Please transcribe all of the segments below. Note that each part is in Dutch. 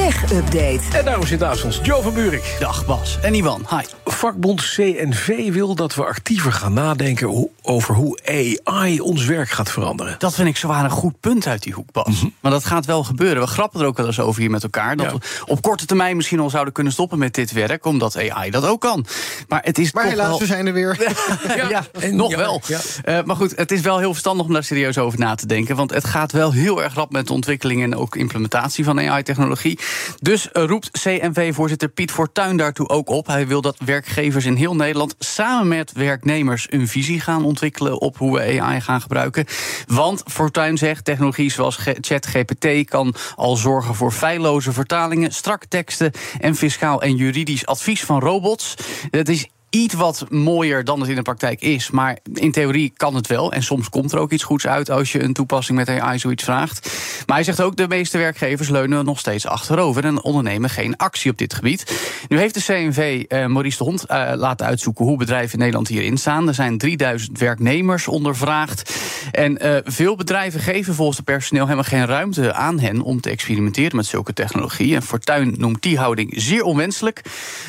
Tech Update. En daarom zit naast ons Joe van Buurik. Dag Bas en Iwan, hi. Vakbond CNV wil dat we actiever gaan nadenken hoe- over hoe AI ons werk gaat veranderen. Dat vind ik zwaar een goed punt uit die hoek, Bas. Maar dat gaat wel gebeuren. We grappen er ook wel eens over hier met elkaar. Dat Ja. we op korte termijn misschien al zouden kunnen stoppen met dit werk, omdat AI dat ook kan. Maar het is Maar toch helaas, wel... we zijn er weer. ja, en nog ja, wel. ja. Eh, maar goed, het is wel heel verstandig om daar serieus over na te denken. Want het gaat wel heel erg rap met de ontwikkeling en ook implementatie van AI-technologie. Dus eh, roept CNV-voorzitter Piet Fortuyn daartoe ook op. Hij wil dat werkgevers in heel Nederland samen met werknemers een visie gaan ontwikkelen op hoe we AI gaan gebruiken. Want Fortuyn zegt, technologie zoals ChatGPT kan al zorgen voor feilloze vertalingen, strakke teksten en fiscaal en juridisch advies van robots. Het is iets wat mooier dan het in de praktijk is. Maar in theorie kan het wel. En soms komt er ook iets goeds uit als je een toepassing met AI zoiets vraagt. Maar hij zegt ook, de meeste werkgevers leunen nog steeds achterover en ondernemen geen actie op dit gebied. Nu heeft de CNV eh, Maurice de Hond eh, laten uitzoeken hoe bedrijven in Nederland hierin staan. Er zijn 3000 werknemers ondervraagd. En eh, veel bedrijven geven volgens het personeel helemaal geen ruimte aan hen om te experimenteren met zulke technologie. En Fortuyn noemt die houding zeer onwenselijk.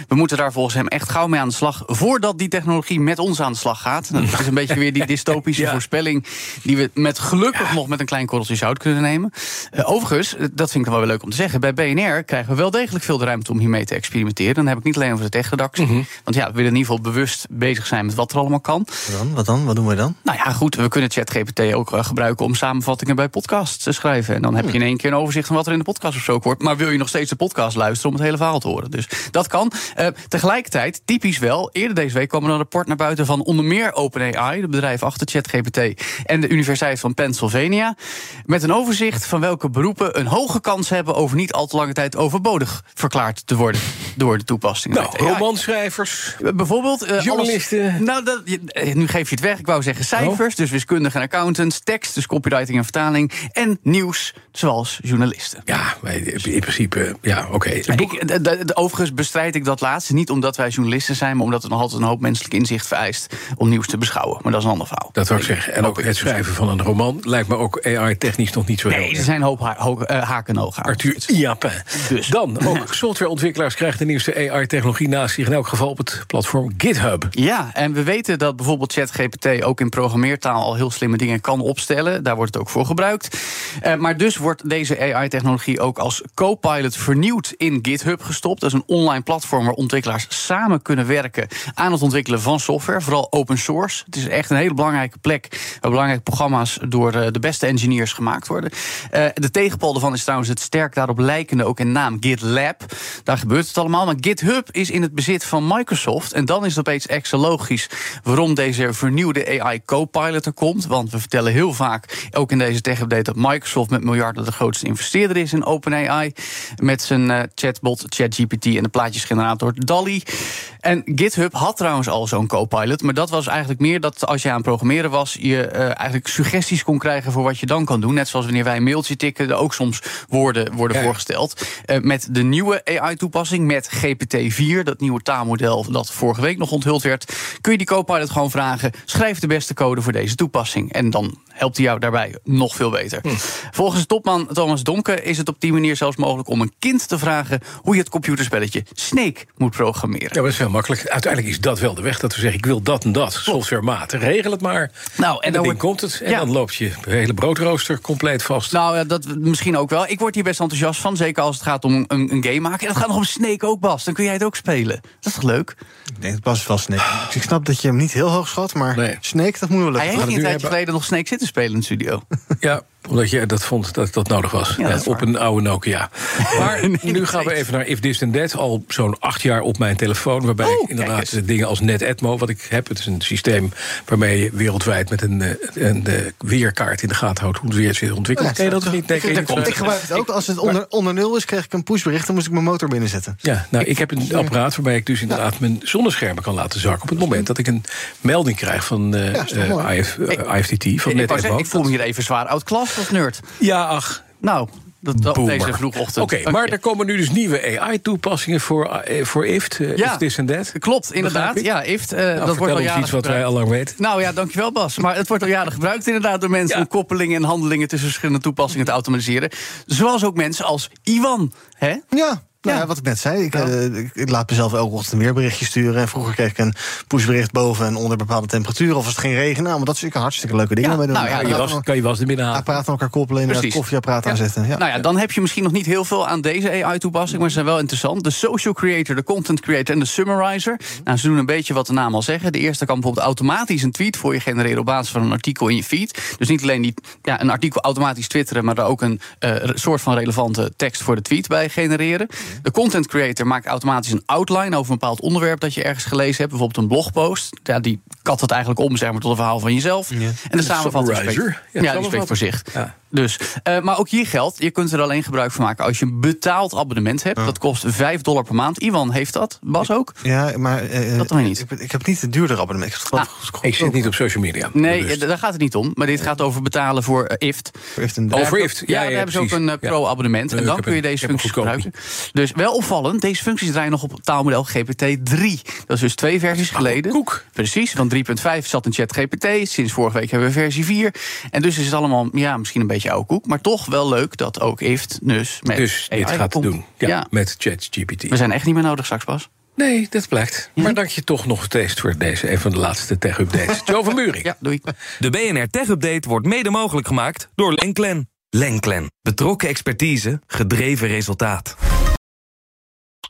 We moeten daar volgens hem echt gauw mee aan de slag voordat die technologie met ons aan de slag gaat. Nou, Dat is een beetje weer die dystopische Ja. voorspelling die we met gelukkig nog met een klein korreltje zout kunnen nemen. Eh, overigens, eh, dat vind ik wel weer leuk om te zeggen, bij BNR krijgen we wel degelijk veel de ruimte om hiermee te experimenteren. Dan heb ik niet alleen over de techredactie. Want ja, we willen in ieder geval bewust bezig zijn met wat er allemaal kan. Wat dan? Wat dan? Wat doen we dan? Nou ja, goed, we kunnen ChatGPT ook eh, gebruiken om samenvattingen bij podcasts te schrijven. En dan heb je in één keer een overzicht van wat er in de podcast besproken wordt. Maar wil je nog steeds de podcast luisteren om het hele verhaal te horen? Dus dat kan. Tegelijkertijd, typisch wel, eerder deze week kwam er een rapport naar buiten van onder meer OpenAI, het bedrijf achter ChatGPT, en de Universiteit van Pennsylvania. Met een overzicht van welke beroepen een hoge kans hebben over niet al te lange tijd overbodig verklaard te worden door de toepassing. Nou, romanschrijvers. Bijvoorbeeld. eh, Journalisten. alles- nou, dat, eh, nu geef je het weg. Ik wou zeggen cijfers, dus wiskundigen en accountants. Tekst, dus copywriting en vertaling. En nieuws, zoals journalisten. Ja, in principe, ja, oké. Overigens bestrijd ik dat laatste niet omdat wij journalisten zijn, maar omdat het nog altijd een hoop menselijk inzicht vereist om nieuws te beschouwen. Maar dat is een ander verhaal. Dat wil ik zeggen. En ook het schrijven van een roman lijkt me ook AI-technisch nog niet zo heel Nee, er zijn een hoop ha eh, haken en ogen. Arthur Iapin. Dus. Dan, ook softwareontwikkelaars krijgen de nieuwste AI-technologie naast zich... in elk geval op het platform GitHub. Ja, en we weten dat bijvoorbeeld ChatGPT ook in programmeertaal al heel slimme dingen kan opstellen. Daar wordt het ook voor gebruikt. Eh, maar dus wordt deze AI-technologie ook als co-pilot vernieuwd in GitHub gestopt. Dat is een online platform waar ontwikkelaars samen kunnen werken aan het ontwikkelen van software, vooral open source. Het is echt een hele belangrijke plek waar belangrijke programma's door eh, de beste engineers gemaakt worden. Eh, de tegenpol daarvan is trouwens het sterk daarop lijkende ook in naam GitLab. Daar gebeurt het allemaal. Maar GitHub is in het bezit van Microsoft. En dan is het opeens extra logisch waarom deze vernieuwde AI Copilot er komt. Want we vertellen heel vaak, ook in deze tech-update, dat Microsoft met miljarden de grootste investeerder is in OpenAI. Met zijn eh, chatbot ChatGPT en de plaatjesgenerator DALI. En GitHub had trouwens al zo'n Copilot. Maar dat was eigenlijk meer dat als je aan het programmeren was, je eh, eigenlijk suggesties kon krijgen voor wat je dan kan doen. Net zoals wanneer wij een mailtje tikken, er ook soms woorden worden Ja. voorgesteld. Eh, met de nieuwe AI-toepassing, met GPT-4, dat nieuwe taalmodel dat vorige week nog onthuld werd, kun je die Copilot gewoon vragen: schrijf de beste code voor deze toepassing. En dan helpt hij jou daarbij nog veel beter. Hm. Volgens topman Thomas Donker is het op die manier zelfs mogelijk om een kind te vragen hoe je het computerspelletje Snake moet programmeren. Ja, maar dat is heel makkelijk. Uiteindelijk is dat wel de weg dat we zeggen... ik wil dat en dat, softwarematig. Regel het maar. Nou, En en dan komt het. En Ja. dan loopt je hele broodrooster compleet vast. Nou, ja, dat misschien ook wel. Ik word hier best enthousiast van. Zeker als het gaat om een, een game maken. En dat gaat nog om Snake ook, Bas. Dan kun jij het ook spelen. Dat is toch leuk? Ik denk het past wel Snake. Ik snap dat je hem niet heel hoog schat, maar Nee. Snake, dat moet wel Hij lukken. heeft niet nu een tijdje geleden nog Snake zitten spelen in de studio. Ja, Omdat je dat vond dat dat nodig was. Ja, dat is op een oude Nokia. Maar nu gaan we even naar If This and That. Al zo'n acht jaar op mijn telefoon. Waarbij Oh, ik inderdaad dingen als NetEtmo, wat ik heb. Het is een systeem waarmee je wereldwijd met een, eh, een weerkaart in de gaten houdt hoe het weer zich ontwikkelt. Ja, dat niet? Nee, ik, je ik, gebruik het ook. Als het onder, onder nul is, krijg ik een pushbericht. Dan moest ik mijn motor binnenzetten. Ja, nou, ik heb een apparaat waarbij ik dus inderdaad mijn zonneschermen kan laten zakken. op het moment dat ik een melding krijg van Ja, toch eh? IF, eh, IFTT, van ik, ik voel me hier even zwaar oud klas als nerd. Ja, ach, Nou, dat, op deze vroege ochtend. Oké, maar er komen nu dus nieuwe AI-toepassingen voor, eh, voor IFT. eh, Ja. This and That. Klopt, inderdaad. Ja, IFT, eh, Nou, dat wordt al jaren iets wat wij gebruikt. al lang weten. Nou ja, dankjewel Bas. Maar het wordt al jaren gebruikt inderdaad door mensen... Ja. om koppelingen en handelingen tussen verschillende toepassingen te automatiseren. Zoals ook mensen als Iwan. Hè? Ja. Nou Ja. ja, wat ik net zei, ik, eh, ik, ik laat mezelf elke ochtend een weerberichtje sturen. En vroeger kreeg ik een pushbericht boven en onder bepaalde temperaturen. Of als het ging regenen. Nou, maar dat is ik hartstikke leuke dingen Ja, mee doen. nou ja, je was, kan je was binnen halen. Apparaat aan elkaar koppelen, inderdaad koffieapparaat aanzetten. Ja. Nou ja, dan heb je misschien nog niet heel veel aan deze AI-toepassing, maar ze zijn wel interessant. De social creator, de content creator en de summarizer. Nou, ze doen een beetje wat de naam al zeggen. De eerste kan bijvoorbeeld automatisch een tweet voor je genereren op basis van een artikel in je feed. Dus niet alleen die, ja, een artikel automatisch twitteren, maar er ook een eh, soort van relevante tekst voor de tweet bij genereren. De content creator maakt automatisch een outline over een bepaald onderwerp dat je ergens gelezen hebt. Bijvoorbeeld een blogpost. Ja, die kat het eigenlijk om zeg maar, tot een verhaal van jezelf. En de samenvatting spreekt, ja, die spreekt voor zich. Ja. Dus, eh, maar ook hier geldt, je kunt er alleen gebruik van maken als je een betaald abonnement hebt. Dat kost 5 dollar per maand. Iwan heeft dat, Bas ook. Ja, maar eh, Dat dan weer niet. Ik, ik heb niet het duurdere abonnement. Ik, geloof- Ah, Ik zit niet op social media. Nee, Dus- daar gaat het niet om. Maar dit gaat over betalen voor IFT. Oh, voor heb- IFT. Ja, Ja, daar ja, hebben ze ook een pro-abonnement. En dan kun je deze functies gebruiken. Dus wel opvallend, deze functies draaien nog op taalmodel GPT-3. Dat is dus twee versies geleden. koek. Precies, van 3.5 zat in ChatGPT. Sinds vorige week hebben we versie 4. En dus is het allemaal, ja, misschien een beetje oude koek. Maar toch wel leuk dat ook IFT dus met Dus dit AI gaat komt. doen. Ja, Ja. met ChatGPT. We zijn echt niet meer nodig straks, Bas. Nee, dat blijkt. Maar dank je toch nog steeds voor deze, een van de laatste tech-updates. Joe van Buurik. Ja, doei. De BNR Tech Update wordt mede mogelijk gemaakt door Lenklen. Lenklen. Betrokken expertise, gedreven resultaat.